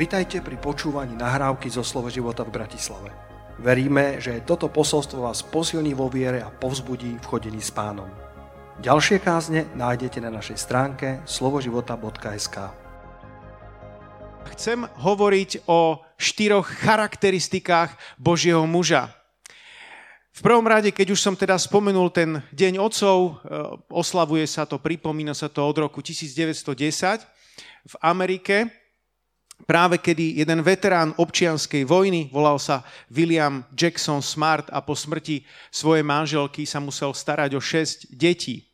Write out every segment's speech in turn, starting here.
Vitajte pri počúvaní nahrávky zo Slovo života v Bratislave. Veríme, že toto posolstvo vás posilní vo viere a povzbudí v chodení s pánom. Ďalšie kázne nájdete na našej stránke slovoživota.sk Chcem hovoriť o štyroch charakteristikách Božieho muža. V prvom rade, keď už som teda spomenul ten Deň otcov, e, oslavuje sa to, pripomína sa to od roku 1910 v Amerike práve kedy jeden veterán občianskej vojny, volal sa William Jackson Smart a po smrti svojej manželky sa musel starať o 6 detí.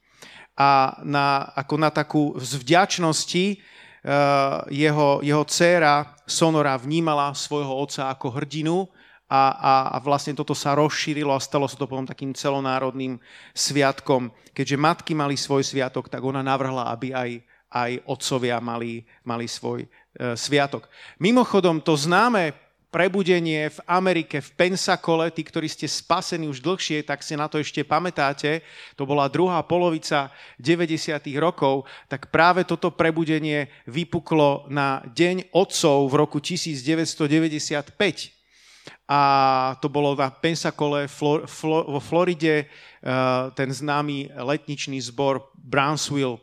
A na, ako na takú z vďačnosti uh, jeho, jeho dcéra Sonora vnímala svojho otca ako hrdinu a, a, a vlastne toto sa rozšírilo a stalo sa to potom takým celonárodným sviatkom. Keďže matky mali svoj sviatok, tak ona navrhla, aby aj, aj otcovia mali, mali svoj sviatok. Mimochodom, to známe prebudenie v Amerike, v Pensakole, tí, ktorí ste spasení už dlhšie, tak si na to ešte pamätáte, to bola druhá polovica 90. rokov, tak práve toto prebudenie vypuklo na Deň otcov v roku 1995. A to bolo na Pensakole vo Floride, e, ten známy letničný zbor Brownsville.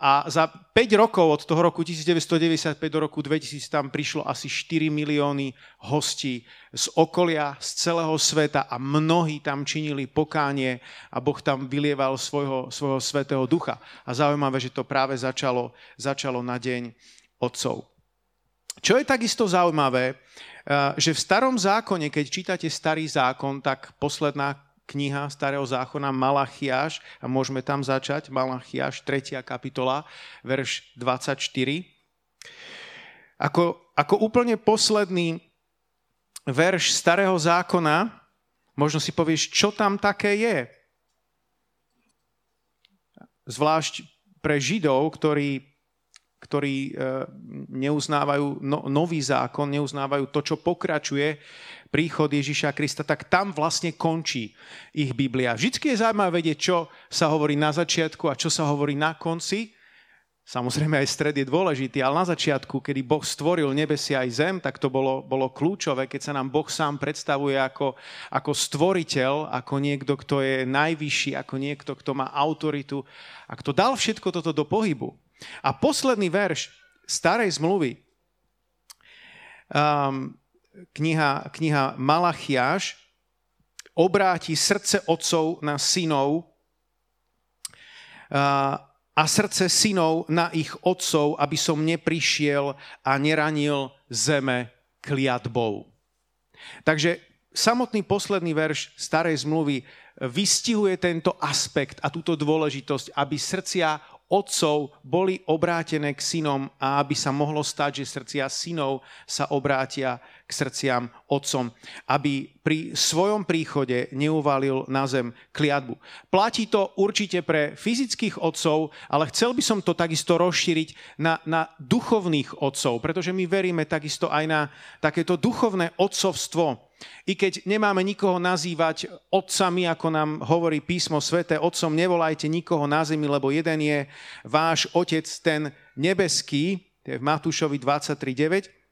A za 5 rokov od toho roku 1995 do roku 2000 tam prišlo asi 4 milióny hostí z okolia, z celého sveta a mnohí tam činili pokánie a Boh tam vylieval svojho, svojho svetého ducha. A zaujímavé, že to práve začalo, začalo na deň otcov. Čo je takisto zaujímavé, že v starom zákone, keď čítate starý zákon, tak posledná kniha Starého zákona Malachiáš a môžeme tam začať, Malachiáš, 3. kapitola, verš 24. Ako, ako úplne posledný verš Starého zákona, možno si povieš, čo tam také je. Zvlášť pre Židov, ktorí ktorí e, neuznávajú no, nový zákon, neuznávajú to, čo pokračuje príchod Ježiša Krista, tak tam vlastne končí ich Biblia. Vždycky je zaujímavé vedieť, čo sa hovorí na začiatku a čo sa hovorí na konci. Samozrejme aj stred je dôležitý, ale na začiatku, kedy Boh stvoril nebesia aj zem, tak to bolo, bolo kľúčové, keď sa nám Boh sám predstavuje ako, ako stvoriteľ, ako niekto, kto je najvyšší, ako niekto, kto má autoritu a kto dal všetko toto do pohybu. A posledný verš starej zmluvy, um, kniha, kniha Malachiáš, obráti srdce otcov na synov a srdce synov na ich otcov, aby som neprišiel a neranil zeme kliatbou. Takže samotný posledný verš starej zmluvy vystihuje tento aspekt a túto dôležitosť, aby srdcia otcov boli obrátené k synom a aby sa mohlo stať, že srdcia synov sa obrátia k srdciam otcom, aby pri svojom príchode neuvalil na zem kliatbu. Platí to určite pre fyzických otcov, ale chcel by som to takisto rozšíriť na, na duchovných otcov, pretože my veríme takisto aj na takéto duchovné otcovstvo, i keď nemáme nikoho nazývať otcami, ako nám hovorí písmo svete, otcom nevolajte nikoho na zemi, lebo jeden je váš otec, ten nebeský, to je v Matúšovi 23.9,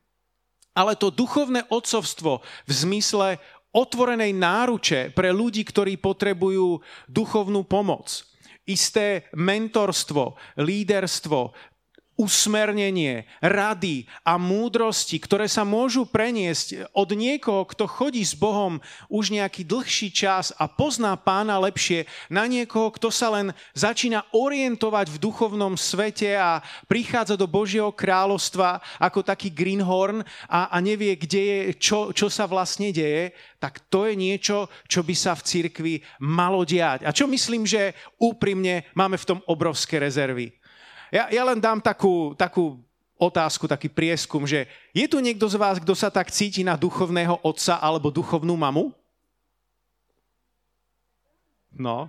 ale to duchovné otcovstvo v zmysle otvorenej náruče pre ľudí, ktorí potrebujú duchovnú pomoc, isté mentorstvo, líderstvo, usmernenie, rady a múdrosti, ktoré sa môžu preniesť od niekoho, kto chodí s Bohom už nejaký dlhší čas a pozná pána lepšie, na niekoho, kto sa len začína orientovať v duchovnom svete a prichádza do Božieho kráľovstva ako taký greenhorn a, a nevie, kde je, čo, čo sa vlastne deje, tak to je niečo, čo by sa v cirkvi malo diať. A čo myslím, že úprimne máme v tom obrovské rezervy. Ja, ja len dám takú, takú otázku, taký prieskum, že je tu niekto z vás, kto sa tak cíti na duchovného otca alebo duchovnú mamu? No,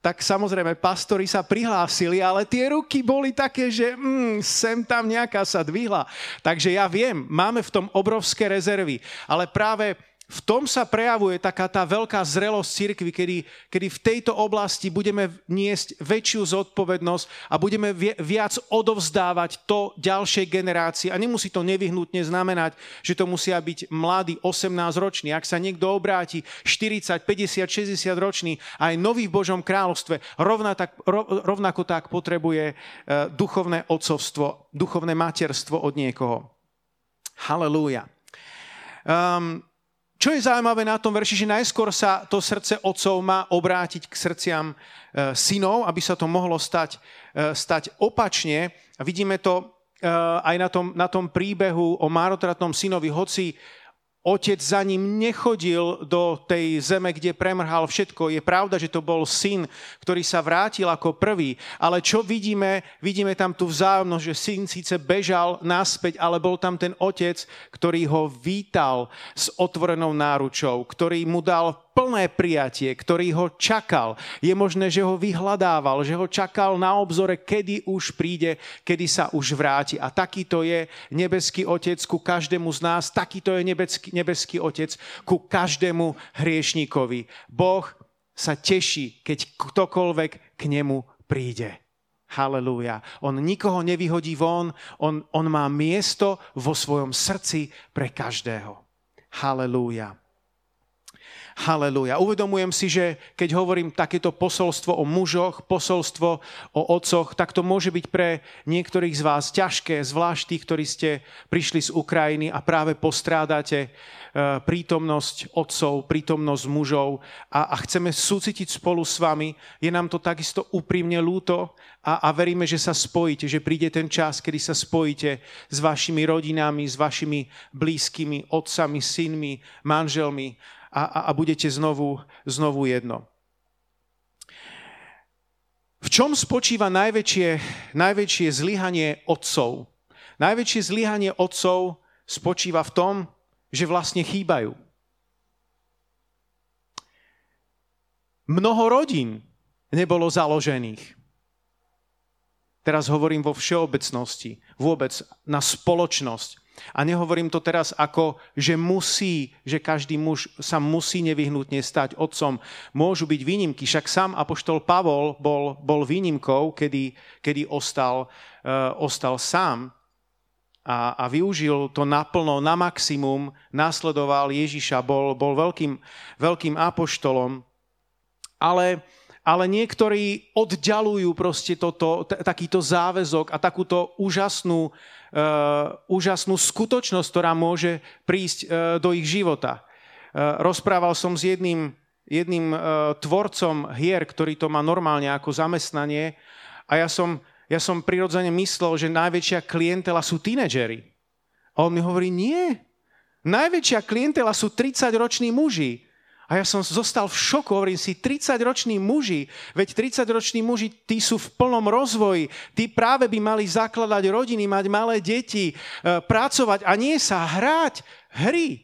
tak samozrejme pastori sa prihlásili, ale tie ruky boli také, že mm, sem tam nejaká sa dvihla. Takže ja viem, máme v tom obrovské rezervy, ale práve v tom sa prejavuje taká tá veľká zrelosť cirkvi, kedy, kedy v tejto oblasti budeme niesť väčšiu zodpovednosť a budeme viac odovzdávať to ďalšej generácii. A nemusí to nevyhnutne znamenať, že to musia byť mladí 18 roční. Ak sa niekto obráti 40, 50, 60 ročný, aj nový v Božom kráľovstve, rovna tak, rovnako tak potrebuje e, duchovné otcovstvo, duchovné materstvo od niekoho. Halelúja. Um, čo je zaujímavé na tom verši, že najskôr sa to srdce otcov má obrátiť k srdciam e, synov, aby sa to mohlo stať, e, stať opačne. Vidíme to e, aj na tom, na tom príbehu o márotratnom synovi, hoci otec za ním nechodil do tej zeme, kde premrhal všetko. Je pravda, že to bol syn, ktorý sa vrátil ako prvý, ale čo vidíme? Vidíme tam tú vzájomnosť, že syn síce bežal naspäť, ale bol tam ten otec, ktorý ho vítal s otvorenou náručou, ktorý mu dal plné prijatie, ktorý ho čakal. Je možné, že ho vyhľadával, že ho čakal na obzore, kedy už príde, kedy sa už vráti. A takýto je nebeský Otec ku každému z nás, takýto je nebeský, nebeský Otec ku každému hriešníkovi. Boh sa teší, keď ktokoľvek k nemu príde. Halelúja. On nikoho nevyhodí von, on, on má miesto vo svojom srdci pre každého. Halelúja. Halelúja. Uvedomujem si, že keď hovorím takéto posolstvo o mužoch, posolstvo o otcoch, tak to môže byť pre niektorých z vás ťažké, zvlášť tých, ktorí ste prišli z Ukrajiny a práve postrádate e, prítomnosť otcov, prítomnosť mužov a, a chceme súcitiť spolu s vami. Je nám to takisto úprimne lúto a, a veríme, že sa spojíte, že príde ten čas, kedy sa spojíte s vašimi rodinami, s vašimi blízkymi, otcami, synmi, manželmi a, a, a budete znovu, znovu jedno. V čom spočíva najväčšie, najväčšie zlyhanie otcov? Najväčšie zlyhanie otcov spočíva v tom, že vlastne chýbajú. Mnoho rodín nebolo založených. Teraz hovorím vo všeobecnosti, vôbec na spoločnosť. A nehovorím to teraz ako, že musí, že každý muž sa musí nevyhnutne stať otcom. Môžu byť výnimky, však sám Apoštol Pavol bol, bol výnimkou, kedy, kedy ostal, uh, ostal sám a, a využil to naplno, na maximum, následoval Ježiša, bol, bol veľkým, veľkým apoštolom. Ale ale niektorí oddialujú proste toto, t- takýto záväzok a takúto úžasnú, uh, úžasnú skutočnosť, ktorá môže prísť uh, do ich života. Uh, rozprával som s jedným, jedným uh, tvorcom hier, ktorý to má normálne ako zamestnanie a ja som, ja som prirodzene myslel, že najväčšia klientela sú tínedžery. A on mi hovorí, nie, najväčšia klientela sú 30-roční muži. A ja som zostal v šoku, hovorím si, 30-roční muži, veď 30-roční muži, tí sú v plnom rozvoji, tí práve by mali zakladať rodiny, mať malé deti, e, pracovať a nie sa hrať hry.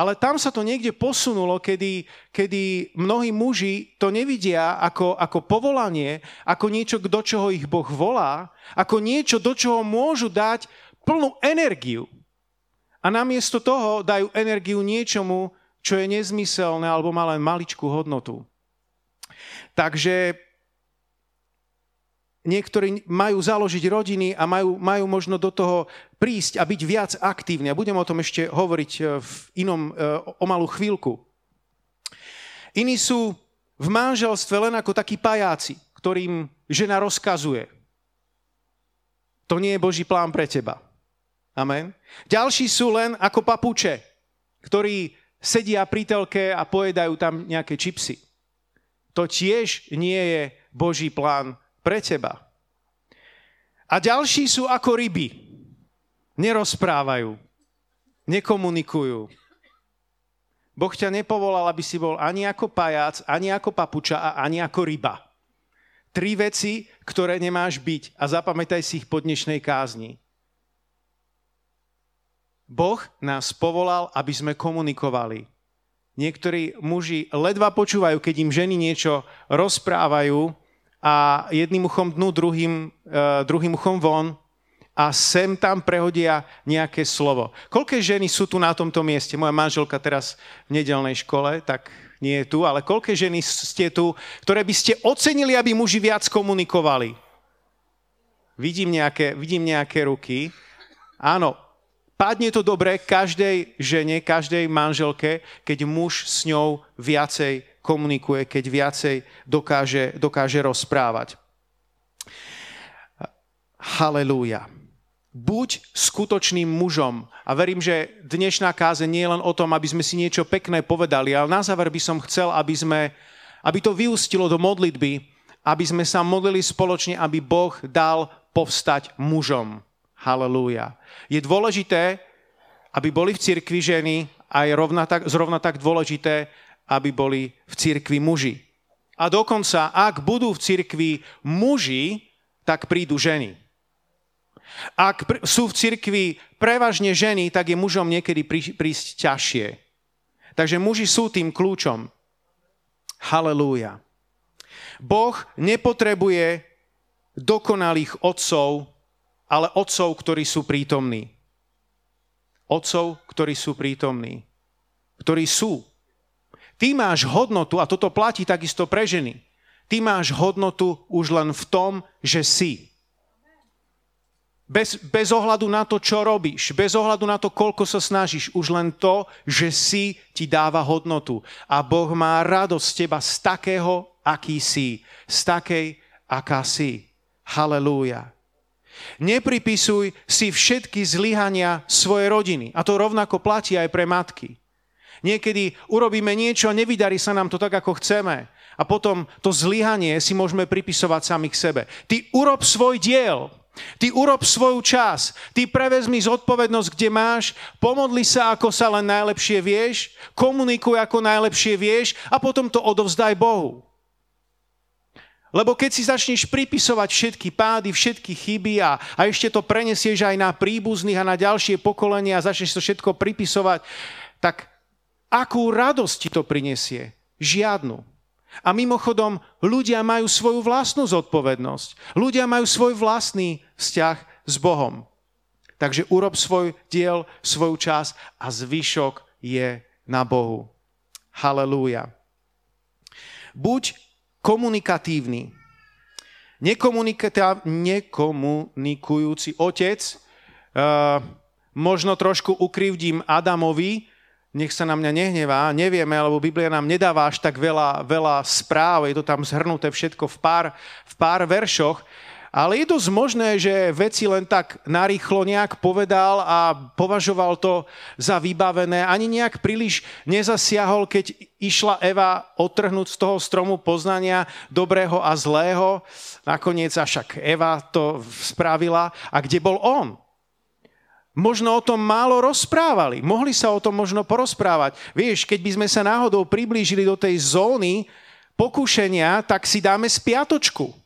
Ale tam sa to niekde posunulo, kedy, kedy mnohí muži to nevidia ako, ako povolanie, ako niečo, do čoho ich Boh volá, ako niečo, do čoho môžu dať plnú energiu. A namiesto toho dajú energiu niečomu, čo je nezmyselné alebo má len maličkú hodnotu. Takže niektorí majú založiť rodiny a majú, majú možno do toho prísť a byť viac aktívni. A budem o tom ešte hovoriť e, v inom, e, o malú chvíľku. Iní sú v manželstve len ako takí pajáci, ktorým žena rozkazuje. To nie je Boží plán pre teba. Amen. Ďalší sú len ako papuče, ktorí sedia pri telke a pojedajú tam nejaké čipsy. To tiež nie je Boží plán pre teba. A ďalší sú ako ryby. Nerozprávajú, nekomunikujú. Boh ťa nepovolal, aby si bol ani ako pajac, ani ako papuča a ani ako ryba. Tri veci, ktoré nemáš byť a zapamätaj si ich po dnešnej kázni. Boh nás povolal, aby sme komunikovali. Niektorí muži ledva počúvajú, keď im ženy niečo rozprávajú a jedným uchom dnu, druhým, uh, druhým uchom von a sem tam prehodia nejaké slovo. Koľké ženy sú tu na tomto mieste? Moja manželka teraz v nedelnej škole, tak nie je tu, ale koľké ženy ste tu, ktoré by ste ocenili, aby muži viac komunikovali? Vidím nejaké, vidím nejaké ruky. Áno, padne to dobre každej žene, každej manželke, keď muž s ňou viacej komunikuje, keď viacej dokáže, dokáže rozprávať. Halelúja buď skutočným mužom. A verím, že dnešná káze nie je len o tom, aby sme si niečo pekné povedali, ale na záver by som chcel, aby, sme, aby to vyústilo do modlitby, aby sme sa modlili spoločne, aby Boh dal povstať mužom. Halelúja. Je dôležité, aby boli v cirkvi ženy a je rovna tak, zrovna tak dôležité, aby boli v cirkvi muži. A dokonca, ak budú v cirkvi muži, tak prídu ženy. Ak sú v cirkvi prevažne ženy, tak je mužom niekedy prísť ťažšie. Takže muži sú tým kľúčom. Halelúja. Boh nepotrebuje dokonalých otcov, ale otcov, ktorí sú prítomní. Otcov, ktorí sú prítomní. Ktorí sú. Ty máš hodnotu, a toto platí takisto pre ženy, ty máš hodnotu už len v tom, že si. Bez, bez ohľadu na to, čo robíš, bez ohľadu na to, koľko sa snažíš, už len to, že si ti dáva hodnotu. A Boh má radosť z teba z takého, aký si, z takej, aká si. Halelúja. Nepripisuj si všetky zlyhania svojej rodiny. A to rovnako platí aj pre matky. Niekedy urobíme niečo a nevydarí sa nám to tak, ako chceme. A potom to zlyhanie si môžeme pripisovať sami k sebe. Ty urob svoj diel, Ty urob svoju čas, ty prevezmi zodpovednosť, kde máš, pomodli sa, ako sa len najlepšie vieš, komunikuj, ako najlepšie vieš a potom to odovzdaj Bohu. Lebo keď si začneš pripisovať všetky pády, všetky chyby a, a ešte to prenesieš aj na príbuzných a na ďalšie pokolenia a začneš to všetko pripisovať, tak akú radosť ti to prinesie? Žiadnu. A mimochodom, ľudia majú svoju vlastnú zodpovednosť. Ľudia majú svoj vlastný vzťah s Bohom. Takže urob svoj diel, svoju čas a zvyšok je na Bohu. Halelúja. Buď komunikatívny. Nekomunikujúci otec, uh, možno trošku ukrivdím Adamovi, nech sa na mňa nehnevá, nevieme, lebo Biblia nám nedáva až tak veľa, veľa správ, je to tam zhrnuté všetko v pár, v pár veršoch, ale je dosť možné, že veci len tak narýchlo nejak povedal a považoval to za vybavené. Ani nejak príliš nezasiahol, keď išla Eva otrhnúť z toho stromu poznania dobrého a zlého. Nakoniec však Eva to spravila. A kde bol on? možno o tom málo rozprávali. Mohli sa o tom možno porozprávať. Vieš, keď by sme sa náhodou priblížili do tej zóny pokušenia, tak si dáme spiatočku.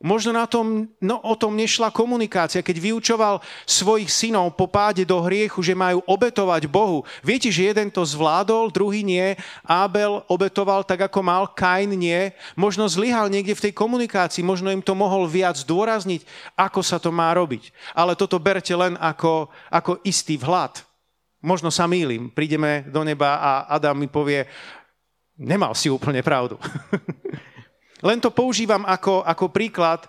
Možno na tom, no, o tom nešla komunikácia, keď vyučoval svojich synov po páde do hriechu, že majú obetovať Bohu. Viete, že jeden to zvládol, druhý nie. Abel obetoval tak, ako mal, Kain nie. Možno zlyhal niekde v tej komunikácii, možno im to mohol viac dôrazniť, ako sa to má robiť. Ale toto berte len ako, ako istý vhľad. Možno sa mýlim, prídeme do neba a Adam mi povie, nemal si úplne pravdu. Len to používam ako, ako príklad e,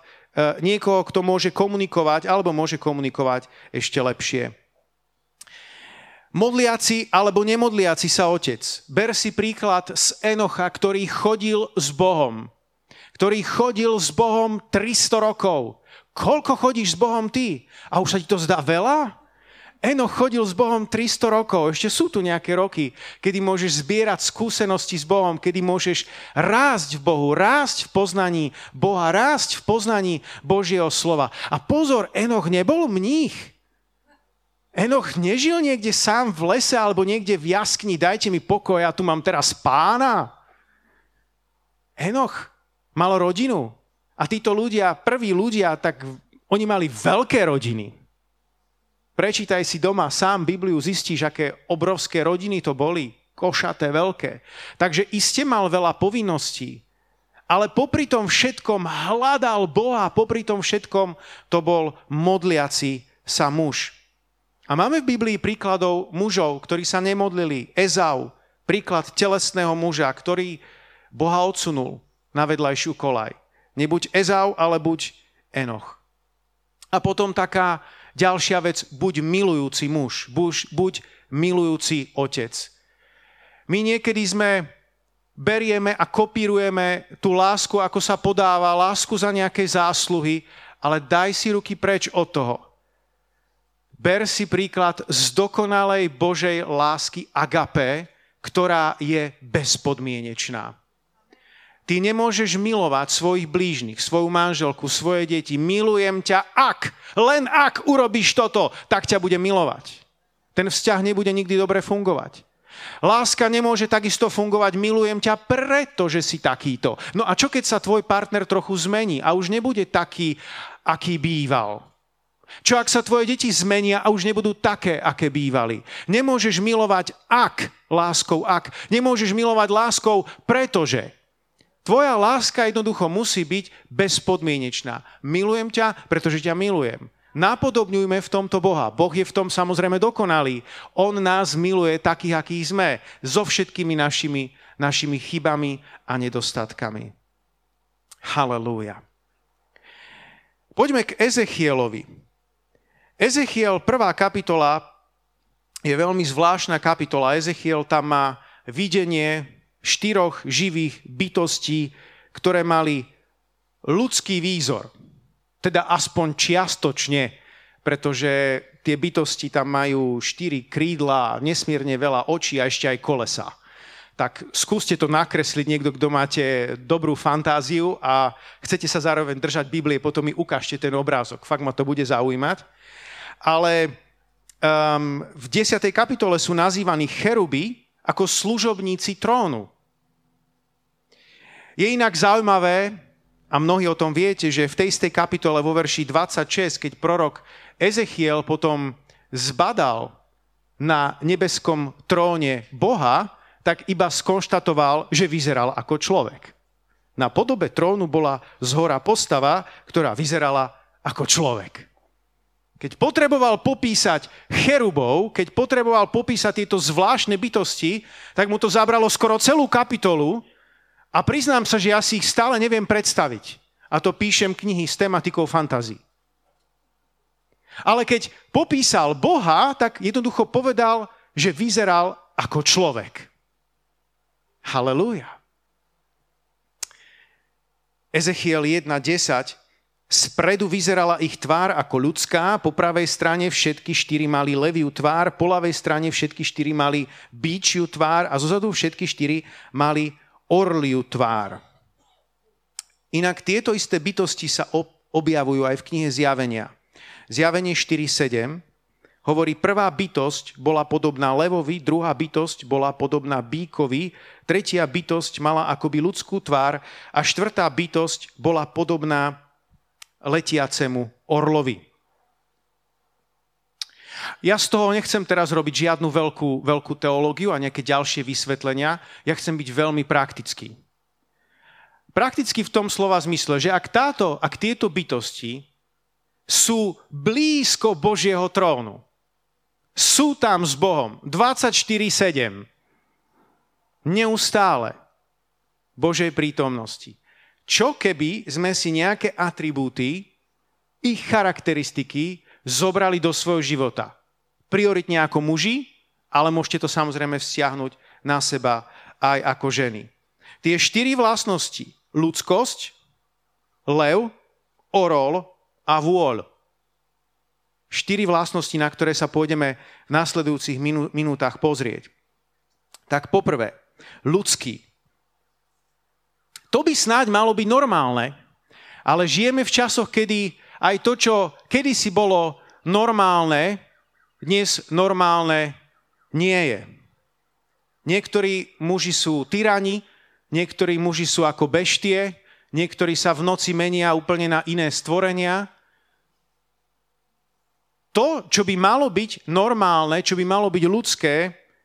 niekoho, kto môže komunikovať alebo môže komunikovať ešte lepšie. Modliaci alebo nemodliaci sa otec. Ber si príklad z Enocha, ktorý chodil s Bohom. Ktorý chodil s Bohom 300 rokov. Koľko chodíš s Bohom ty? A už sa ti to zdá veľa? Enoch chodil s Bohom 300 rokov. Ešte sú tu nejaké roky, kedy môžeš zbierať skúsenosti s Bohom, kedy môžeš rásť v Bohu, rásť v poznaní Boha, rásť v poznaní Božieho slova. A pozor, Enoch nebol mních. Enoch nežil niekde sám v lese alebo niekde v jaskni, dajte mi pokoj, ja tu mám teraz pána. Enoch mal rodinu. A títo ľudia, prví ľudia, tak oni mali veľké rodiny. Prečítaj si doma sám Bibliu, zistíš, aké obrovské rodiny to boli, košaté, veľké. Takže iste mal veľa povinností, ale popri tom všetkom hľadal Boha, popri tom všetkom to bol modliaci sa muž. A máme v Biblii príkladov mužov, ktorí sa nemodlili. Ezau, príklad telesného muža, ktorý Boha odsunul na vedľajšiu kolaj. Nebuď Ezau, ale buď Enoch. A potom taká ďalšia vec, buď milujúci muž, buď, buď milujúci otec. My niekedy sme berieme a kopírujeme tú lásku, ako sa podáva, lásku za nejaké zásluhy, ale daj si ruky preč od toho. Ber si príklad z dokonalej Božej lásky agapé, ktorá je bezpodmienečná. Ty nemôžeš milovať svojich blížnych, svoju manželku, svoje deti. Milujem ťa, ak, len ak urobíš toto, tak ťa bude milovať. Ten vzťah nebude nikdy dobre fungovať. Láska nemôže takisto fungovať, milujem ťa, pretože si takýto. No a čo keď sa tvoj partner trochu zmení a už nebude taký, aký býval? Čo ak sa tvoje deti zmenia a už nebudú také, aké bývali? Nemôžeš milovať ak, láskou ak. Nemôžeš milovať láskou, pretože. Tvoja láska jednoducho musí byť bezpodmienečná. Milujem ťa, pretože ťa milujem. Napodobňujme v tomto Boha. Boh je v tom samozrejme dokonalý. On nás miluje takých, akí sme, so všetkými našimi, našimi chybami a nedostatkami. Halelúja. Poďme k Ezechielovi. Ezechiel, prvá kapitola, je veľmi zvláštna kapitola. Ezechiel tam má videnie štyroch živých bytostí, ktoré mali ľudský výzor teda aspoň čiastočne, pretože tie bytosti tam majú štyri krídla, nesmierne veľa očí a ešte aj kolesa. Tak skúste to nakresliť niekto, kto máte dobrú fantáziu a chcete sa zároveň držať Biblie, potom mi ukážte ten obrázok. Fakt ma to bude zaujímať. Ale um, v 10. kapitole sú nazývaní cheruby ako služobníci trónu. Je inak zaujímavé, a mnohí o tom viete, že v tej istej kapitole vo verši 26, keď prorok Ezechiel potom zbadal na nebeskom tróne Boha, tak iba skonštatoval, že vyzeral ako človek. Na podobe trónu bola zhora postava, ktorá vyzerala ako človek. Keď potreboval popísať cherubov, keď potreboval popísať tieto zvláštne bytosti, tak mu to zabralo skoro celú kapitolu, a priznám sa, že ja si ich stále neviem predstaviť. A to píšem knihy s tematikou fantazí. Ale keď popísal Boha, tak jednoducho povedal, že vyzeral ako človek. Halelúja. Ezechiel 1.10 Spredu vyzerala ich tvár ako ľudská, po pravej strane všetky štyri mali leviu tvár, po ľavej strane všetky štyri mali bíčiu tvár a zozadu všetky štyri mali orliu tvár. Inak tieto isté bytosti sa objavujú aj v knihe Zjavenia. Zjavenie 4.7 hovorí, prvá bytosť bola podobná levovi, druhá bytosť bola podobná bíkovi, tretia bytosť mala akoby ľudskú tvár a štvrtá bytosť bola podobná letiacemu orlovi. Ja z toho nechcem teraz robiť žiadnu veľkú, veľkú teológiu a nejaké ďalšie vysvetlenia. Ja chcem byť veľmi praktický. Prakticky v tom slova zmysle, že ak, táto, ak tieto bytosti sú blízko Božieho trónu, sú tam s Bohom 24-7, neustále Božej prítomnosti. Čo keby sme si nejaké atribúty, ich charakteristiky zobrali do svojho života. Prioritne ako muži, ale môžete to samozrejme vzťahnuť na seba aj ako ženy. Tie štyri vlastnosti, ľudskosť, lev, orol a vôľ. Štyri vlastnosti, na ktoré sa pôjdeme v následujúcich minútach pozrieť. Tak poprvé, ľudský. To by snáď malo byť normálne, ale žijeme v časoch, kedy aj to, čo kedysi bolo normálne, dnes normálne nie je. Niektorí muži sú tyrani, niektorí muži sú ako beštie, niektorí sa v noci menia úplne na iné stvorenia. To, čo by malo byť normálne, čo by malo byť ľudské,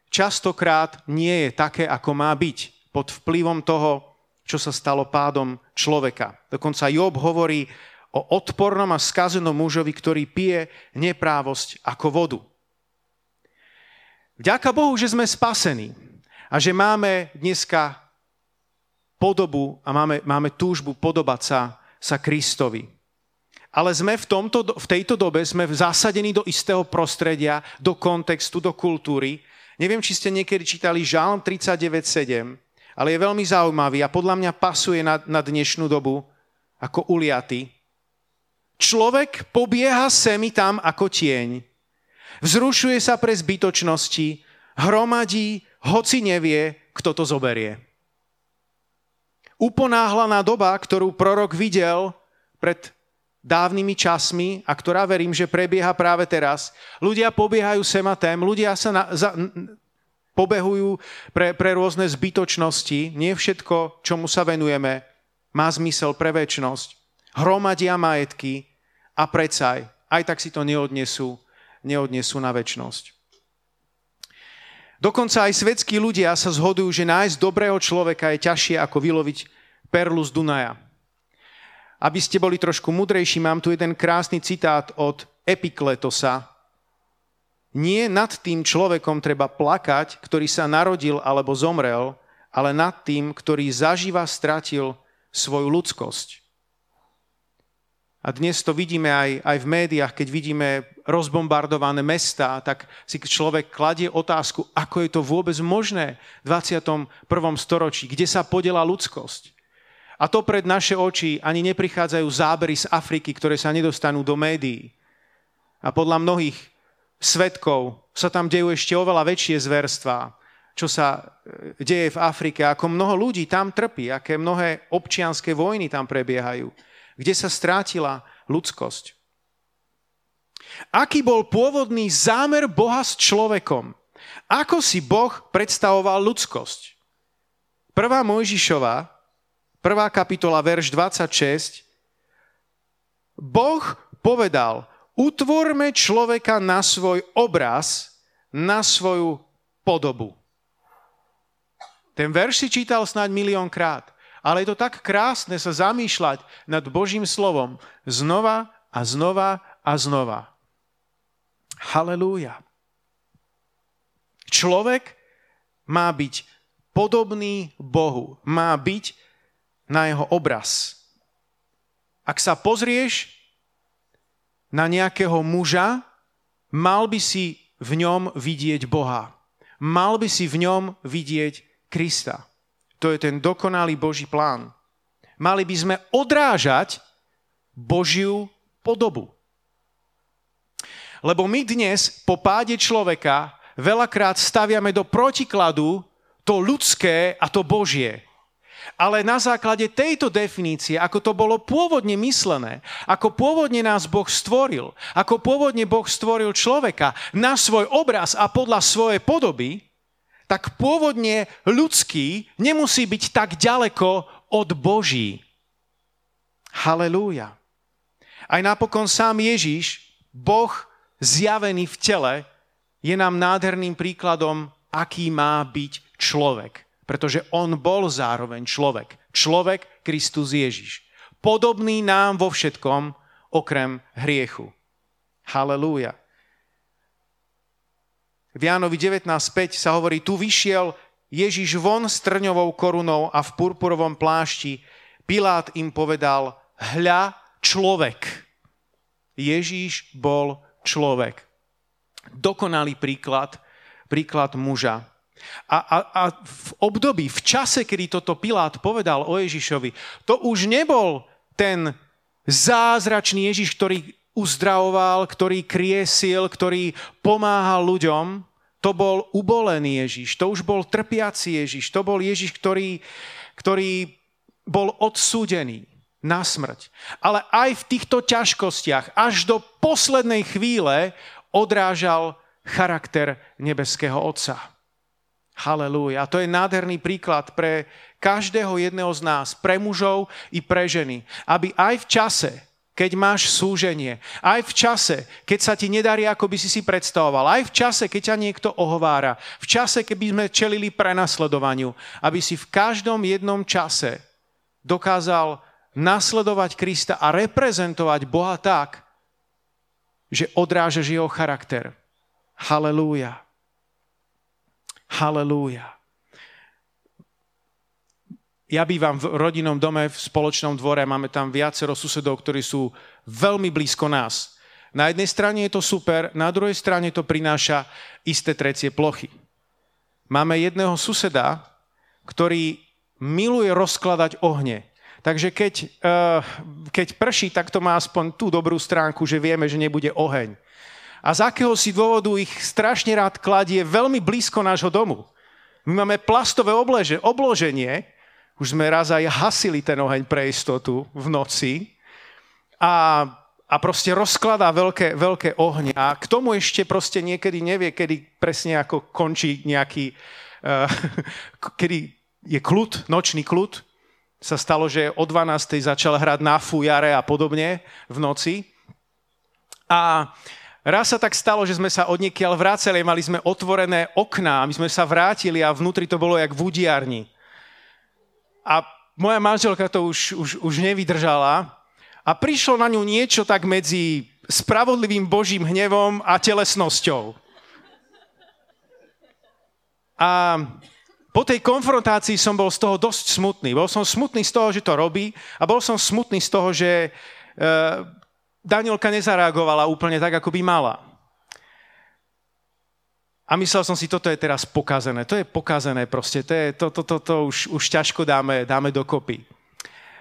častokrát nie je také, ako má byť pod vplyvom toho čo sa stalo pádom človeka. Dokonca Job hovorí o odpornom a skazenom mužovi, ktorý pije neprávosť ako vodu. Vďaka Bohu, že sme spasení a že máme dneska podobu a máme, máme túžbu podobať sa, sa Kristovi. Ale sme v, tomto, v tejto dobe sme zasadení do istého prostredia, do kontextu, do kultúry. Neviem, či ste niekedy čítali Žálm 39.7, ale je veľmi zaujímavý a podľa mňa pasuje na, na dnešnú dobu ako uliaty. Človek pobieha semi tam ako tieň. Vzrušuje sa pre zbytočnosti, hromadí, hoci nevie, kto to zoberie. Uponáhlaná doba, ktorú prorok videl pred dávnymi časmi a ktorá verím, že prebieha práve teraz. Ľudia pobiehajú sem a tém, ľudia sa na, za, pobehujú pre, pre rôzne zbytočnosti. Nie všetko, čomu sa venujeme, má zmysel pre väčnosť. Hromadia majetky a predsa aj tak si to neodnesú, neodnesú na väčnosť. Dokonca aj svetskí ľudia sa zhodujú, že nájsť dobrého človeka je ťažšie ako vyloviť perlu z Dunaja. Aby ste boli trošku mudrejší, mám tu jeden krásny citát od Epikletosa, nie nad tým človekom treba plakať, ktorý sa narodil alebo zomrel, ale nad tým, ktorý zaživa stratil svoju ľudskosť. A dnes to vidíme aj, aj v médiách, keď vidíme rozbombardované mesta, tak si človek kladie otázku, ako je to vôbec možné v 21. storočí, kde sa podela ľudskosť. A to pred naše oči ani neprichádzajú zábery z Afriky, ktoré sa nedostanú do médií. A podľa mnohých svetkov sa tam dejú ešte oveľa väčšie zverstvá, čo sa e, deje v Afrike, ako mnoho ľudí tam trpí, aké mnohé občianské vojny tam prebiehajú, kde sa strátila ľudskosť. Aký bol pôvodný zámer Boha s človekom? Ako si Boh predstavoval ľudskosť? Prvá Mojžišova, prvá kapitola, verš 26, Boh povedal, Utvorme človeka na svoj obraz, na svoju podobu. Ten verš si čítal snáď miliónkrát, ale je to tak krásne sa zamýšľať nad Božím slovom znova a znova a znova. Halelúja. Človek má byť podobný Bohu, má byť na jeho obraz. Ak sa pozrieš na nejakého muža, mal by si v ňom vidieť Boha. Mal by si v ňom vidieť Krista. To je ten dokonalý Boží plán. Mali by sme odrážať Božiu podobu. Lebo my dnes po páde človeka veľakrát staviame do protikladu to ľudské a to Božie. Ale na základe tejto definície, ako to bolo pôvodne myslené, ako pôvodne nás Boh stvoril, ako pôvodne Boh stvoril človeka na svoj obraz a podľa svojej podoby, tak pôvodne ľudský nemusí byť tak ďaleko od Boží. Halelúja. Aj napokon sám Ježíš, Boh zjavený v tele, je nám nádherným príkladom, aký má byť človek pretože on bol zároveň človek. Človek Kristus Ježiš. Podobný nám vo všetkom, okrem hriechu. Halelúja. V Jánovi 19.5 sa hovorí, tu vyšiel Ježiš von s trňovou korunou a v purpurovom plášti. Pilát im povedal, hľa človek. Ježíš bol človek. Dokonalý príklad, príklad muža. A, a, a v období, v čase, kedy toto Pilát povedal o Ježišovi, to už nebol ten zázračný Ježiš, ktorý uzdravoval, ktorý kriesil, ktorý pomáhal ľuďom. To bol ubolený Ježiš, to už bol trpiaci Ježiš, to bol Ježiš, ktorý, ktorý bol odsúdený na smrť. Ale aj v týchto ťažkostiach, až do poslednej chvíle, odrážal charakter nebeského Otca. Halelúja. To je nádherný príklad pre každého jedného z nás, pre mužov i pre ženy. Aby aj v čase, keď máš súženie, aj v čase, keď sa ti nedarí, ako by si si predstavoval, aj v čase, keď ťa niekto ohovára, v čase, keby sme čelili prenasledovaniu, aby si v každom jednom čase dokázal nasledovať Krista a reprezentovať Boha tak, že odrážaš jeho charakter. Halelúja. Halelúja. Ja bývam v rodinnom dome v spoločnom dvore, máme tam viacero susedov, ktorí sú veľmi blízko nás. Na jednej strane je to super, na druhej strane to prináša isté trecie plochy. Máme jedného suseda, ktorý miluje rozkladať ohne. Takže keď, uh, keď prší, tak to má aspoň tú dobrú stránku, že vieme, že nebude oheň. A z akéhosi dôvodu ich strašne rád kladie veľmi blízko nášho domu. My máme plastové obleže, obloženie, už sme raz aj hasili ten oheň pre istotu v noci a, a proste rozkladá veľké, veľké ohne. A k tomu ešte proste niekedy nevie, kedy presne ako končí nejaký, uh, kedy je kľud, nočný kľud. Sa stalo, že o 12. začal hrať na fujare a podobne v noci. A Raz sa tak stalo, že sme sa odniekiaľ vrácali, mali sme otvorené okná, my sme sa vrátili a vnútri to bolo jak v udiarni. A moja manželka to už, už, už nevydržala a prišlo na ňu niečo tak medzi spravodlivým Božím hnevom a telesnosťou. A po tej konfrontácii som bol z toho dosť smutný. Bol som smutný z toho, že to robí a bol som smutný z toho, že uh, Danielka nezareagovala úplne tak, ako by mala. A myslel som si, toto je teraz pokazené. To je pokazené proste. To, je, to, to, to, to už, už ťažko dáme, dáme dokopy.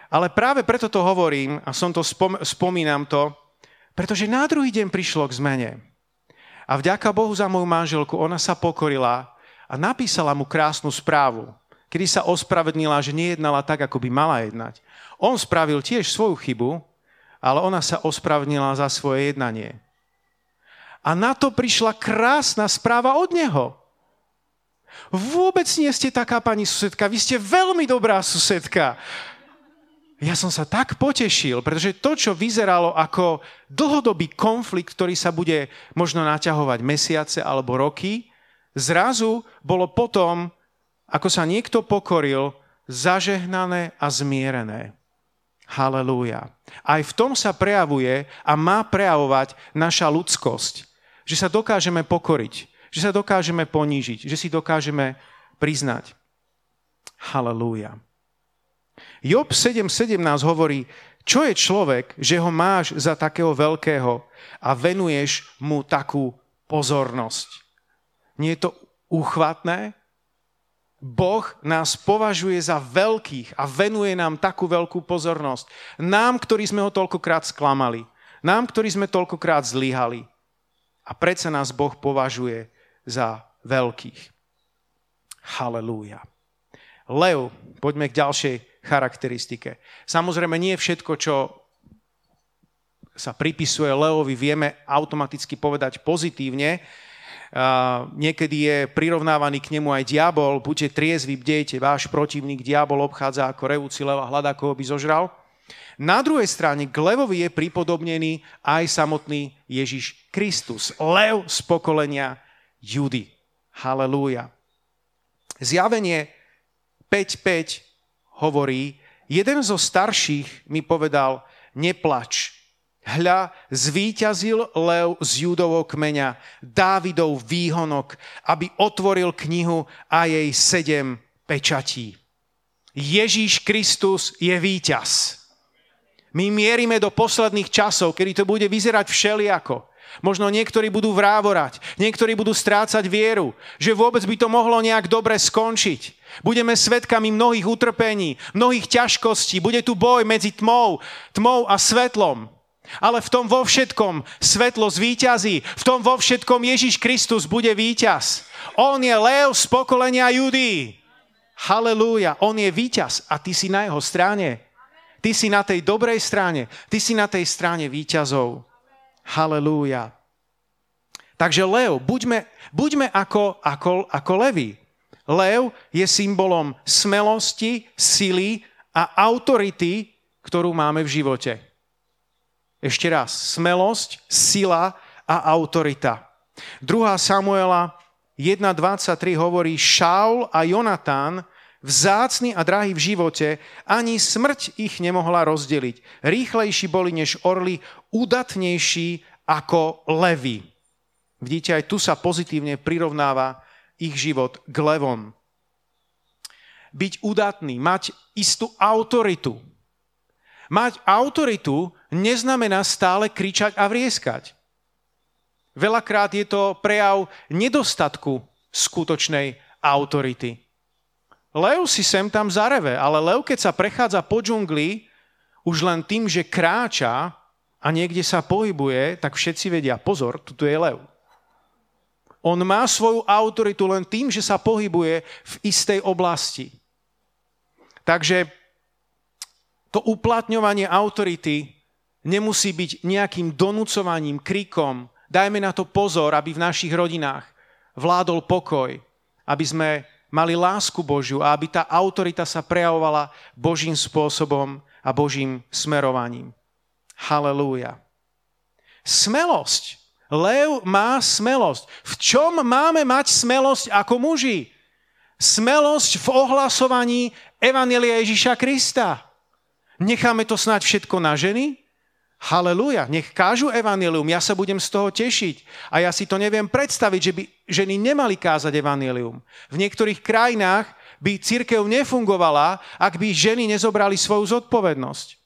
Ale práve preto to hovorím a som to spom, spomínam to, pretože na druhý deň prišlo k zmene. A vďaka Bohu za moju manželku, ona sa pokorila a napísala mu krásnu správu, kedy sa ospravednila, že nejednala tak, ako by mala jednať. On spravil tiež svoju chybu, ale ona sa ospravedlnila za svoje jednanie. A na to prišla krásna správa od neho. Vôbec nie ste taká pani susedka, vy ste veľmi dobrá susedka. Ja som sa tak potešil, pretože to, čo vyzeralo ako dlhodobý konflikt, ktorý sa bude možno naťahovať mesiace alebo roky, zrazu bolo potom, ako sa niekto pokoril, zažehnané a zmierené. Halelúja. Aj v tom sa prejavuje a má prejavovať naša ľudskosť že sa dokážeme pokoriť, že sa dokážeme ponížiť, že si dokážeme priznať. Halelúja. Job 7.17 hovorí, čo je človek, že ho máš za takého veľkého a venuješ mu takú pozornosť. Nie je to uchvatné? Boh nás považuje za veľkých a venuje nám takú veľkú pozornosť. Nám, ktorí sme ho toľkokrát sklamali. Nám, ktorí sme toľkokrát zlyhali. A predsa nás Boh považuje za veľkých. Halelúja. Lev, poďme k ďalšej charakteristike. Samozrejme, nie všetko, čo sa pripisuje Leovi, vieme automaticky povedať pozitívne. Niekedy je prirovnávaný k nemu aj diabol. Buďte triezvi, bdejte, váš protivník diabol obchádza ako revúci lev a hľadá, koho by zožral. Na druhej strane k levovi je pripodobnený aj samotný Ježiš Kristus. Lev z pokolenia Judy. Halelúja. Zjavenie 5.5 hovorí, jeden zo starších mi povedal, neplač. Hľa, zvíťazil lev z judovho kmeňa, Dávidov výhonok, aby otvoril knihu a jej sedem pečatí. Ježíš Kristus je víťaz. My mierime do posledných časov, kedy to bude vyzerať všeliako. Možno niektorí budú vrávorať, niektorí budú strácať vieru, že vôbec by to mohlo nejak dobre skončiť. Budeme svetkami mnohých utrpení, mnohých ťažkostí, bude tu boj medzi tmou, tmou a svetlom. Ale v tom vo všetkom svetlo zvíťazí, v tom vo všetkom Ježiš Kristus bude víťaz. On je lev z pokolenia Judy. Halelúja, on je víťaz a ty si na jeho strane. Ty si na tej dobrej strane. Ty si na tej strane výťazov. Halelúja. Takže lev, buďme, buďme ako, ako, ako levy. Lev je symbolom smelosti, sily a autority, ktorú máme v živote. Ešte raz, smelosť, sila a autorita. 2. Samuela 1.23 hovorí, Šaul a Jonatán vzácny a drahý v živote, ani smrť ich nemohla rozdeliť. Rýchlejší boli než orly, udatnejší ako levy. Vidíte, aj tu sa pozitívne prirovnáva ich život k levom. Byť udatný, mať istú autoritu. Mať autoritu neznamená stále kričať a vrieskať. Veľakrát je to prejav nedostatku skutočnej autority. Lev si sem tam zareve, ale lev, keď sa prechádza po džungli, už len tým, že kráča a niekde sa pohybuje, tak všetci vedia, pozor, tu je lev. On má svoju autoritu len tým, že sa pohybuje v istej oblasti. Takže to uplatňovanie autority nemusí byť nejakým donúcovaním, krikom. Dajme na to pozor, aby v našich rodinách vládol pokoj, aby sme mali lásku Božiu a aby tá autorita sa prejavovala Božím spôsobom a Božím smerovaním. Halelúja. Smelosť. Lev má smelosť. V čom máme mať smelosť ako muži? Smelosť v ohlasovaní Evanelia Ježiša Krista. Necháme to snať všetko na ženy? Halelúja, nech kážu evanilium, ja sa budem z toho tešiť. A ja si to neviem predstaviť, že by ženy nemali kázať evanilium. V niektorých krajinách by církev nefungovala, ak by ženy nezobrali svoju zodpovednosť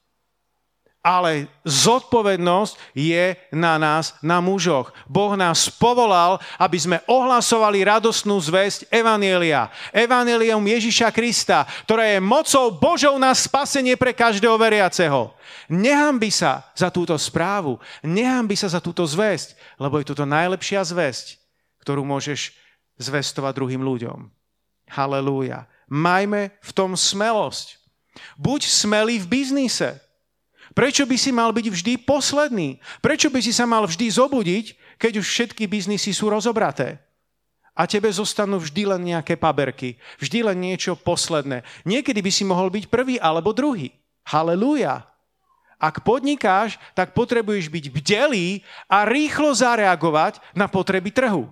ale zodpovednosť je na nás, na mužoch. Boh nás povolal, aby sme ohlasovali radostnú zväzť Evanielia. Evanielium Ježiša Krista, ktoré je mocou Božou na spasenie pre každého veriaceho. Nehambi sa za túto správu, nehambi sa za túto zväzť, lebo je toto najlepšia zväzť, ktorú môžeš zvestovať druhým ľuďom. Halelúja. Majme v tom smelosť. Buď smelý v biznise. Prečo by si mal byť vždy posledný? Prečo by si sa mal vždy zobudiť, keď už všetky biznisy sú rozobraté? A tebe zostanú vždy len nejaké paberky, vždy len niečo posledné. Niekedy by si mohol byť prvý alebo druhý. Halelúja. Ak podnikáš, tak potrebuješ byť bdelý a rýchlo zareagovať na potreby trhu.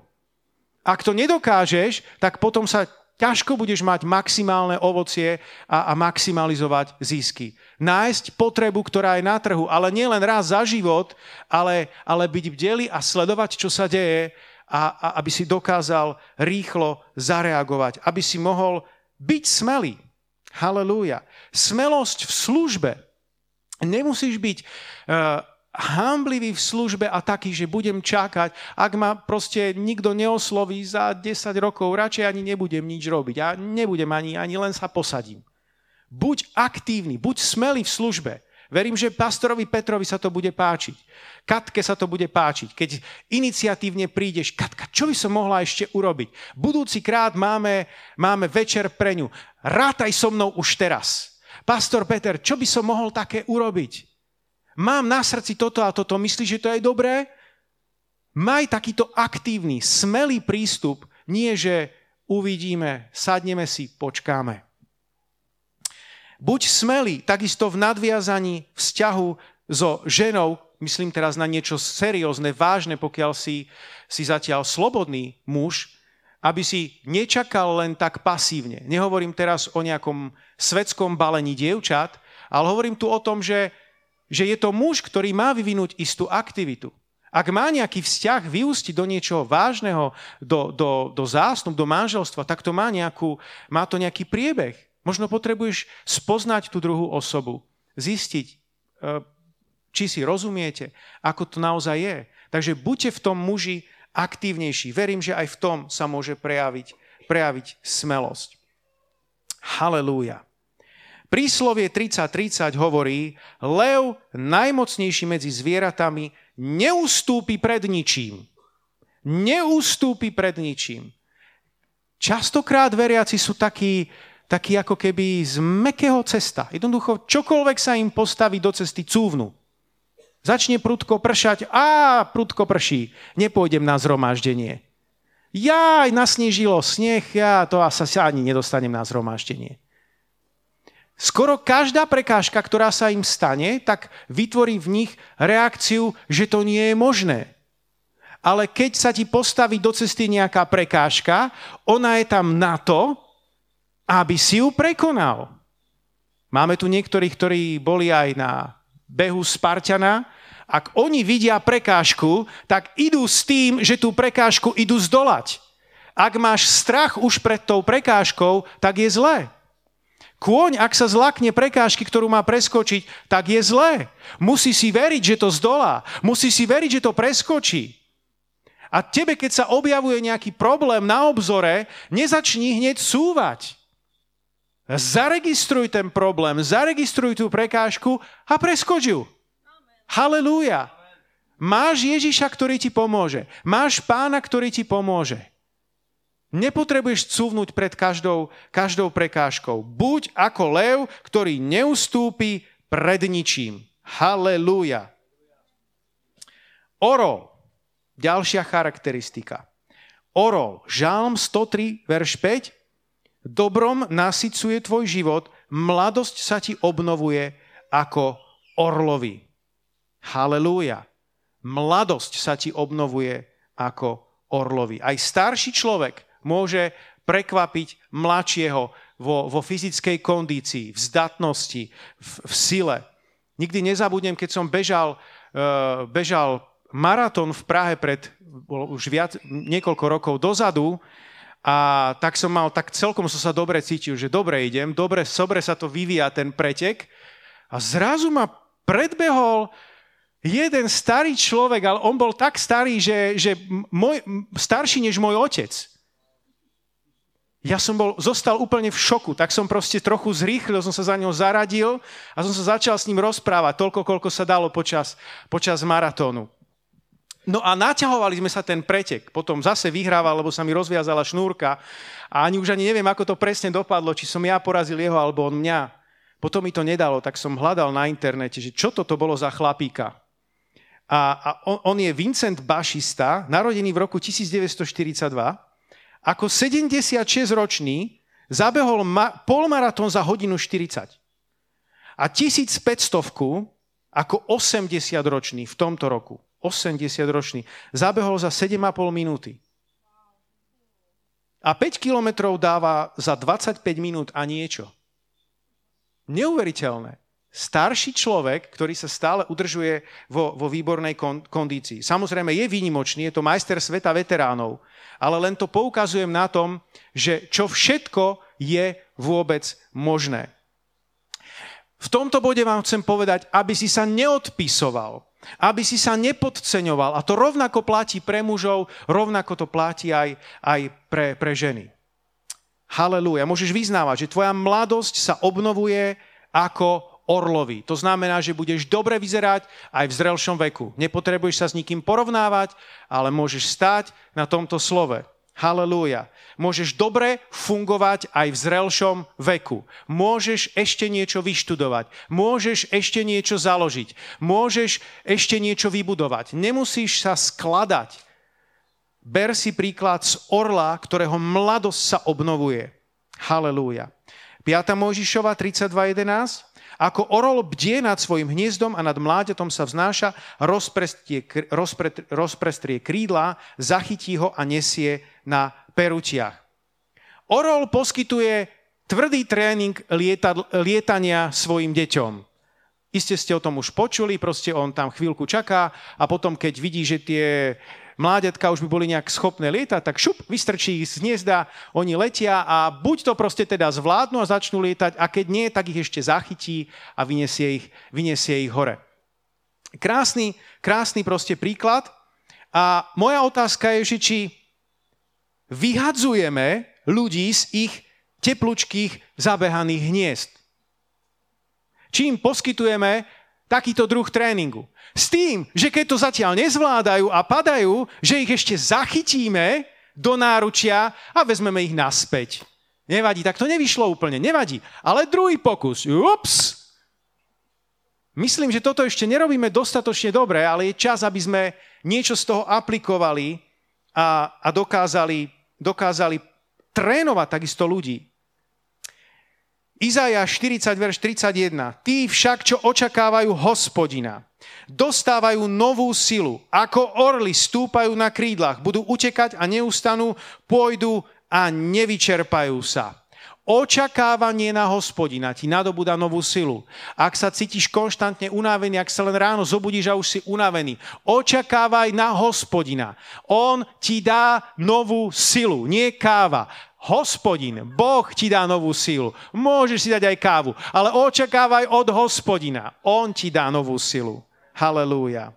Ak to nedokážeš, tak potom sa ťažko budeš mať maximálne ovocie a, a maximalizovať zisky. Nájsť potrebu, ktorá je na trhu, ale nie len raz za život, ale, ale byť bdeli a sledovať, čo sa deje a, a aby si dokázal rýchlo zareagovať, aby si mohol byť smelý. Halelúja. Smelosť v službe. Nemusíš byť uh, hamblivý v službe a taký, že budem čakať, ak ma proste nikto neosloví za 10 rokov, radšej ani nebudem nič robiť a nebudem ani, ani len sa posadím. Buď aktívny, buď smelý v službe. Verím, že pastorovi Petrovi sa to bude páčiť. Katke sa to bude páčiť. Keď iniciatívne prídeš, Katka, čo by som mohla ešte urobiť? Budúci krát máme, máme večer pre ňu. Rátaj so mnou už teraz. Pastor Peter, čo by som mohol také urobiť? Mám na srdci toto a toto, myslíš, že to je dobré? Maj takýto aktívny, smelý prístup, nie že uvidíme, sadneme si, počkáme. Buď smelý, takisto v nadviazaní vzťahu so ženou, myslím teraz na niečo seriózne, vážne, pokiaľ si, si zatiaľ slobodný muž, aby si nečakal len tak pasívne. Nehovorím teraz o nejakom svetskom balení dievčat, ale hovorím tu o tom, že že je to muž, ktorý má vyvinúť istú aktivitu. Ak má nejaký vzťah vyústiť do niečoho vážneho, do, do, do zásnub, do manželstva, tak to má, nejakú, má to nejaký priebeh. Možno potrebuješ spoznať tú druhú osobu, zistiť, e, či si rozumiete, ako to naozaj je. Takže buďte v tom muži aktívnejší. Verím, že aj v tom sa môže prejaviť, prejaviť smelosť. Halelúja. Príslovie 30.30 hovorí, lev, najmocnejší medzi zvieratami, neustúpi pred ničím. Neustúpi pred ničím. Častokrát veriaci sú takí, takí ako keby z mekého cesta. Jednoducho, čokoľvek sa im postaví do cesty, cúvnu. Začne prudko pršať, a prudko prší, nepôjdem na zhromaždenie. Jaj, nasnežilo sneh, ja to asi sa ani nedostanem na zhromaždenie. Skoro každá prekážka, ktorá sa im stane, tak vytvorí v nich reakciu, že to nie je možné. Ale keď sa ti postaví do cesty nejaká prekážka, ona je tam na to, aby si ju prekonal. Máme tu niektorých, ktorí boli aj na behu Spartana. Ak oni vidia prekážku, tak idú s tým, že tú prekážku idú zdolať. Ak máš strach už pred tou prekážkou, tak je zlé. Kôň, ak sa zlakne prekážky, ktorú má preskočiť, tak je zlé. Musí si veriť, že to zdolá. Musí si veriť, že to preskočí. A tebe, keď sa objavuje nejaký problém na obzore, nezačni hneď súvať. Zaregistruj ten problém, zaregistruj tú prekážku a preskoč ju. Halelúja. Máš Ježiša, ktorý ti pomôže. Máš pána, ktorý ti pomôže. Nepotrebuješ cúvnuť pred každou, každou prekážkou. Buď ako lev, ktorý neustúpi pred ničím. Halelúja. Orol. Ďalšia charakteristika. Orol. Žálm 103, verš 5. Dobrom nasycuje tvoj život, mladosť sa ti obnovuje ako orlovi. Halelúja. Mladosť sa ti obnovuje ako orlovi. Aj starší človek môže prekvapiť mladšieho vo, vo fyzickej kondícii, v zdatnosti, v, v sile. Nikdy nezabudnem, keď som bežal, uh, bežal maratón v Prahe pred už viac, niekoľko rokov dozadu a tak som mal, tak celkom som sa dobre cítil, že dobre idem, dobre, dobre sa to vyvíja ten pretek a zrazu ma predbehol jeden starý človek, ale on bol tak starý, že, že môj, starší než môj otec ja som bol, zostal úplne v šoku, tak som proste trochu zrýchlil, som sa za ňou zaradil a som sa začal s ním rozprávať toľko, koľko sa dalo počas, počas maratónu. No a naťahovali sme sa ten pretek. Potom zase vyhrával, lebo sa mi rozviazala šnúrka a ani už ani neviem, ako to presne dopadlo, či som ja porazil jeho alebo on mňa. Potom mi to nedalo, tak som hľadal na internete, že čo toto bolo za chlapíka. A, a on, on je Vincent Bašista, narodený v roku 1942 ako 76-ročný zabehol ma- polmaratón za hodinu 40. A 1500 ako 80-ročný v tomto roku, 80-ročný, zabehol za 7,5 minúty. A 5 kilometrov dáva za 25 minút a niečo. Neuveriteľné starší človek, ktorý sa stále udržuje vo, vo výbornej kon, kondícii. Samozrejme je výnimočný, je to majster sveta veteránov, ale len to poukazujem na tom, že čo všetko je vôbec možné. V tomto bode vám chcem povedať, aby si sa neodpisoval, aby si sa nepodceňoval. A to rovnako platí pre mužov, rovnako to platí aj, aj pre, pre ženy. Halelúja. Môžeš vyznávať, že tvoja mladosť sa obnovuje ako orlovi. To znamená, že budeš dobre vyzerať aj v zrelšom veku. Nepotrebuješ sa s nikým porovnávať, ale môžeš stať na tomto slove. Halelúja. Môžeš dobre fungovať aj v zrelšom veku. Môžeš ešte niečo vyštudovať. Môžeš ešte niečo založiť. Môžeš ešte niečo vybudovať. Nemusíš sa skladať. Ber si príklad z orla, ktorého mladosť sa obnovuje. Halelúja. 5. Mojžišova 32.11. Ako orol bdie nad svojim hniezdom a nad mláďatom sa vznáša, rozprestrie, rozpre, rozprestrie krídla, zachytí ho a nesie na perutiach. Orol poskytuje tvrdý tréning lieta, lietania svojim deťom. Iste ste o tom už počuli, proste on tam chvíľku čaká a potom, keď vidí, že tie mláďatka už by boli nejak schopné lietať, tak šup, vystrčí ich z hniezda, oni letia a buď to proste teda zvládnu a začnú lietať a keď nie, tak ich ešte zachytí a vyniesie ich, vyniesie ich hore. Krásny, krásny proste príklad. A moja otázka je, že či vyhadzujeme ľudí z ich teplučkých zabehaných hniezd. Či im poskytujeme takýto druh tréningu. S tým, že keď to zatiaľ nezvládajú a padajú, že ich ešte zachytíme do náručia a vezmeme ich naspäť. Nevadí, tak to nevyšlo úplne, nevadí. Ale druhý pokus, ups, Myslím, že toto ešte nerobíme dostatočne dobre, ale je čas, aby sme niečo z toho aplikovali a, a dokázali, dokázali trénovať takisto ľudí. Izaja 40, verš 31. Tí však, čo očakávajú hospodina, dostávajú novú silu. Ako orly stúpajú na krídlach, budú utekať a neustanú, pôjdu a nevyčerpajú sa. Očakávanie na hospodina ti nadobúda novú silu. Ak sa cítiš konštantne unavený, ak sa len ráno zobudíš a už si unavený, očakávaj na hospodina. On ti dá novú silu, nie káva. Hospodin, Boh ti dá novú silu. Môžeš si dať aj kávu, ale očakávaj od hospodina. On ti dá novú silu. Halelúja.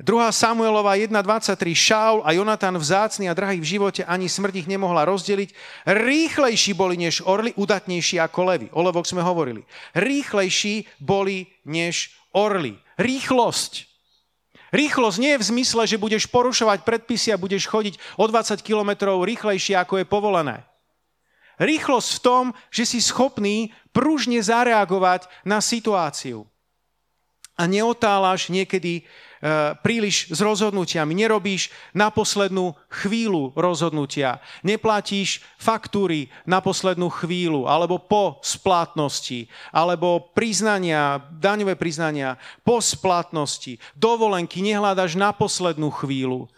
2. Samuelova 1.23 Šaul a Jonatan vzácný a drahý v živote, ani smrť ich nemohla rozdeliť. Rýchlejší boli než orly, udatnejší ako levy. O levoch sme hovorili. Rýchlejší boli než orly. Rýchlosť. Rýchlosť nie je v zmysle, že budeš porušovať predpisy a budeš chodiť o 20 km rýchlejšie, ako je povolené. Rýchlosť v tom, že si schopný pružne zareagovať na situáciu. A neotálaš niekedy príliš s rozhodnutiami. Nerobíš na poslednú chvíľu rozhodnutia. Neplatíš faktúry na poslednú chvíľu, alebo po splátnosti, alebo priznania, daňové priznania po splatnosti. Dovolenky nehľadaš na poslednú chvíľu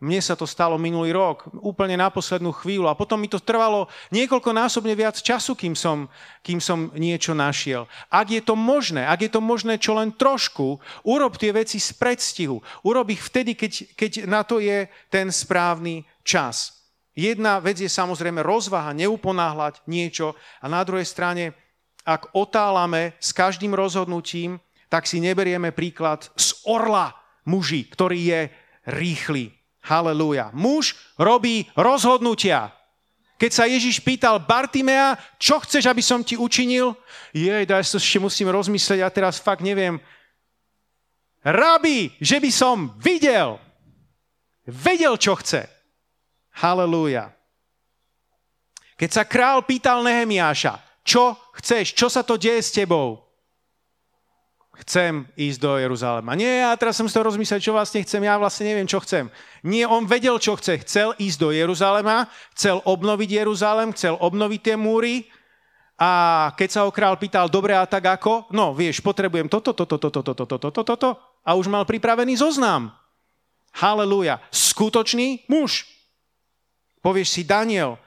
mne sa to stalo minulý rok, úplne na poslednú chvíľu a potom mi to trvalo niekoľkonásobne viac času, kým som, kým som niečo našiel. Ak je to možné, ak je to možné čo len trošku, urob tie veci z predstihu. Urob ich vtedy, keď, keď na to je ten správny čas. Jedna vec je samozrejme rozvaha, neuponáhľať niečo a na druhej strane, ak otálame s každým rozhodnutím, tak si neberieme príklad z orla muži, ktorý je rýchly Halelúja. Muž robí rozhodnutia. Keď sa Ježiš pýtal Bartimea, čo chceš, aby som ti učinil? Jej, daj sa ešte musím rozmyslieť, ja teraz fakt neviem. Rabi, že by som videl. Vedel, čo chce. Halelúja. Keď sa král pýtal Nehemiáša, čo chceš, čo sa to deje s tebou? Chcem ísť do Jeruzalema. Nie, ja teraz som si to rozmyslel, čo vlastne chcem, ja vlastne neviem, čo chcem. Nie, on vedel, čo chce. Chcel ísť do Jeruzalema, chcel obnoviť Jeruzalem, chcel obnoviť tie múry a keď sa ho král pýtal, dobre a tak ako? No, vieš, potrebujem toto, toto, toto, toto, toto, toto, toto a už mal pripravený zoznam. Halelúja. Skutočný muž. Povieš si Daniel.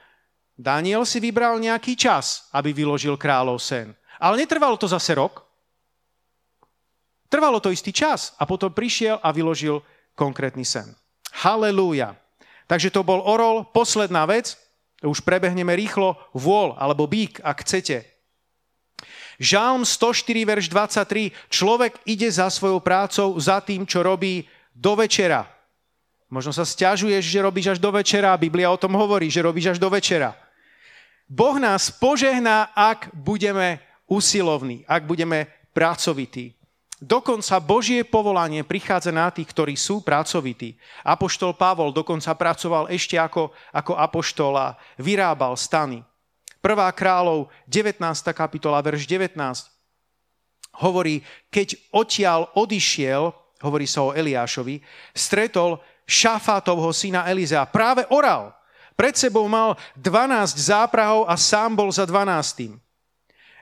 Daniel si vybral nejaký čas, aby vyložil kráľov sen. Ale netrvalo to zase rok. Trvalo to istý čas a potom prišiel a vyložil konkrétny sen. Halelúja. Takže to bol orol, posledná vec, už prebehneme rýchlo, vôľ alebo bík, ak chcete. Žálm 104, verš 23. Človek ide za svojou prácou, za tým, čo robí do večera. Možno sa stiažuješ, že robíš až do večera. Biblia o tom hovorí, že robíš až do večera. Boh nás požehná, ak budeme usilovní, ak budeme pracovití. Dokonca Božie povolanie prichádza na tých, ktorí sú pracovití. Apoštol Pavol dokonca pracoval ešte ako, ako apoštol a vyrábal stany. Prvá kráľov, 19. kapitola, verš 19, hovorí, keď odtiaľ odišiel, hovorí sa o Eliášovi, stretol Šafátovho syna Elizea. Práve oral. Pred sebou mal 12 záprahov a sám bol za 12.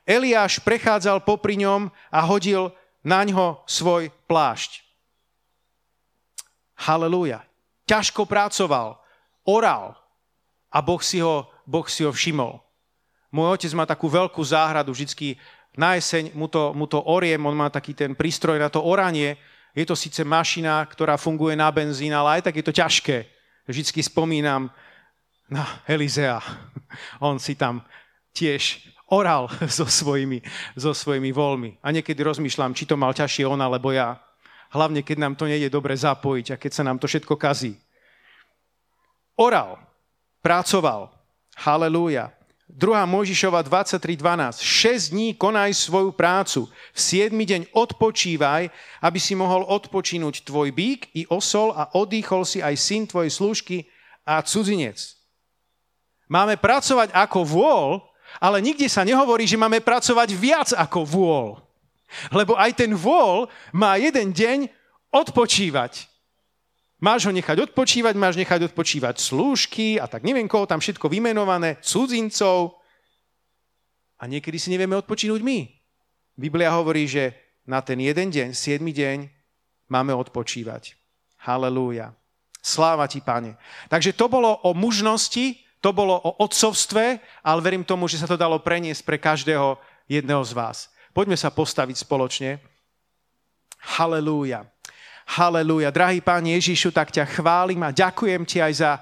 Eliáš prechádzal popri ňom a hodil na ňo svoj plášť. Halelúja. Ťažko pracoval, oral a boh si ho, boh si ho všimol. Môj otec má takú veľkú záhradu, vždycky na jeseň mu to, mu to oriem, on má taký ten prístroj na to oranie. Je to síce mašina, ktorá funguje na benzín, ale aj tak je to ťažké. Vždycky spomínam na Elizea. On si tam tiež oral so svojimi, so svojimi voľmi. A niekedy rozmýšľam, či to mal ťažšie on alebo ja. Hlavne, keď nám to nejde dobre zapojiť a keď sa nám to všetko kazí. Oral, pracoval, halelúja. 2. Mojžišova 23.12. 6 dní konaj svoju prácu. V 7. deň odpočívaj, aby si mohol odpočinúť tvoj bík i osol a odýchol si aj syn tvojej služky a cudzinec. Máme pracovať ako vôľ, ale nikde sa nehovorí, že máme pracovať viac ako vôľ. Lebo aj ten vôľ má jeden deň odpočívať. Máš ho nechať odpočívať, máš nechať odpočívať slúžky a tak neviem koho, tam všetko vymenované, cudzincov. A niekedy si nevieme odpočinúť my. Biblia hovorí, že na ten jeden deň, siedmy deň, máme odpočívať. Halelúja. Sláva ti, pane. Takže to bolo o mužnosti, To bolo o otcovstve, ale verím tomu, že sa to dalo preniesť pre každého jedného z vás. Poďme sa postaviť spoločne. Halelúja. Halelúja. Drahý Pán Ježišu, tak ťa chválim a ďakujem ti aj za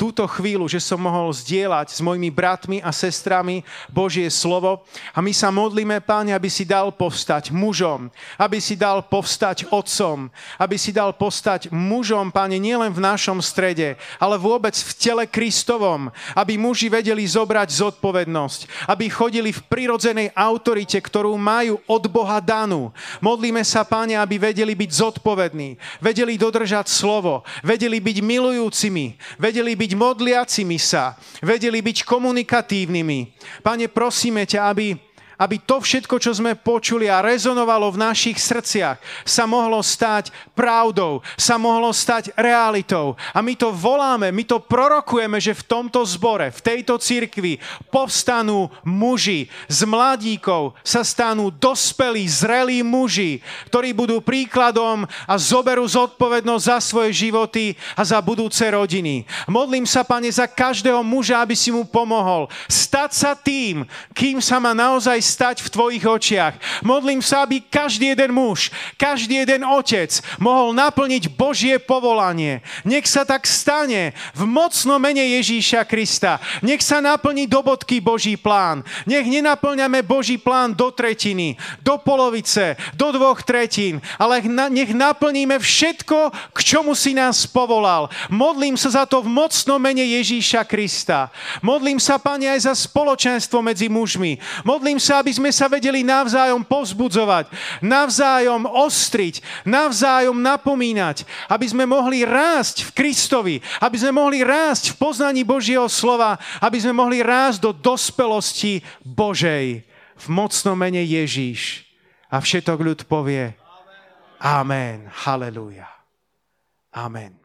túto chvíľu, že som mohol zdieľať s mojimi bratmi a sestrami Božie slovo. A my sa modlíme, Páne, aby si dal povstať mužom, aby si dal povstať otcom, aby si dal povstať mužom, Páne, nielen v našom strede, ale vôbec v tele Kristovom, aby muži vedeli zobrať zodpovednosť, aby chodili v prirodzenej autorite, ktorú majú od Boha danú. Modlíme sa, Páne, aby vedeli byť zodpovední, vedeli dodržať slovo, vedeli byť milujúcimi, vedeli byť byť modliacimi sa, vedeli byť komunikatívnymi. Pane, prosíme ťa, aby aby to všetko, čo sme počuli a rezonovalo v našich srdciach, sa mohlo stať pravdou, sa mohlo stať realitou. A my to voláme, my to prorokujeme, že v tomto zbore, v tejto cirkvi povstanú muži z mladíkov, sa stanú dospelí, zrelí muži, ktorí budú príkladom a zoberú zodpovednosť za svoje životy a za budúce rodiny. Modlím sa, Pane, za každého muža, aby si mu pomohol stať sa tým, kým sa má naozaj stať v tvojich očiach. Modlím sa, aby každý jeden muž, každý jeden otec mohol naplniť Božie povolanie. Nech sa tak stane v mocno mene Ježíša Krista. Nech sa naplní do bodky Boží plán. Nech nenaplňame Boží plán do tretiny, do polovice, do dvoch tretín, ale nech naplníme všetko, k čomu si nás povolal. Modlím sa za to v mocno mene Ježíša Krista. Modlím sa, Pane, aj za spoločenstvo medzi mužmi. Modlím sa, aby sme sa vedeli navzájom povzbudzovať, navzájom ostriť, navzájom napomínať, aby sme mohli rásť v Kristovi, aby sme mohli rásť v poznaní Božieho slova, aby sme mohli rásť do dospelosti Božej. V mocnom mene Ježíš. A všetok ľud povie Amen. Halelúja. Amen.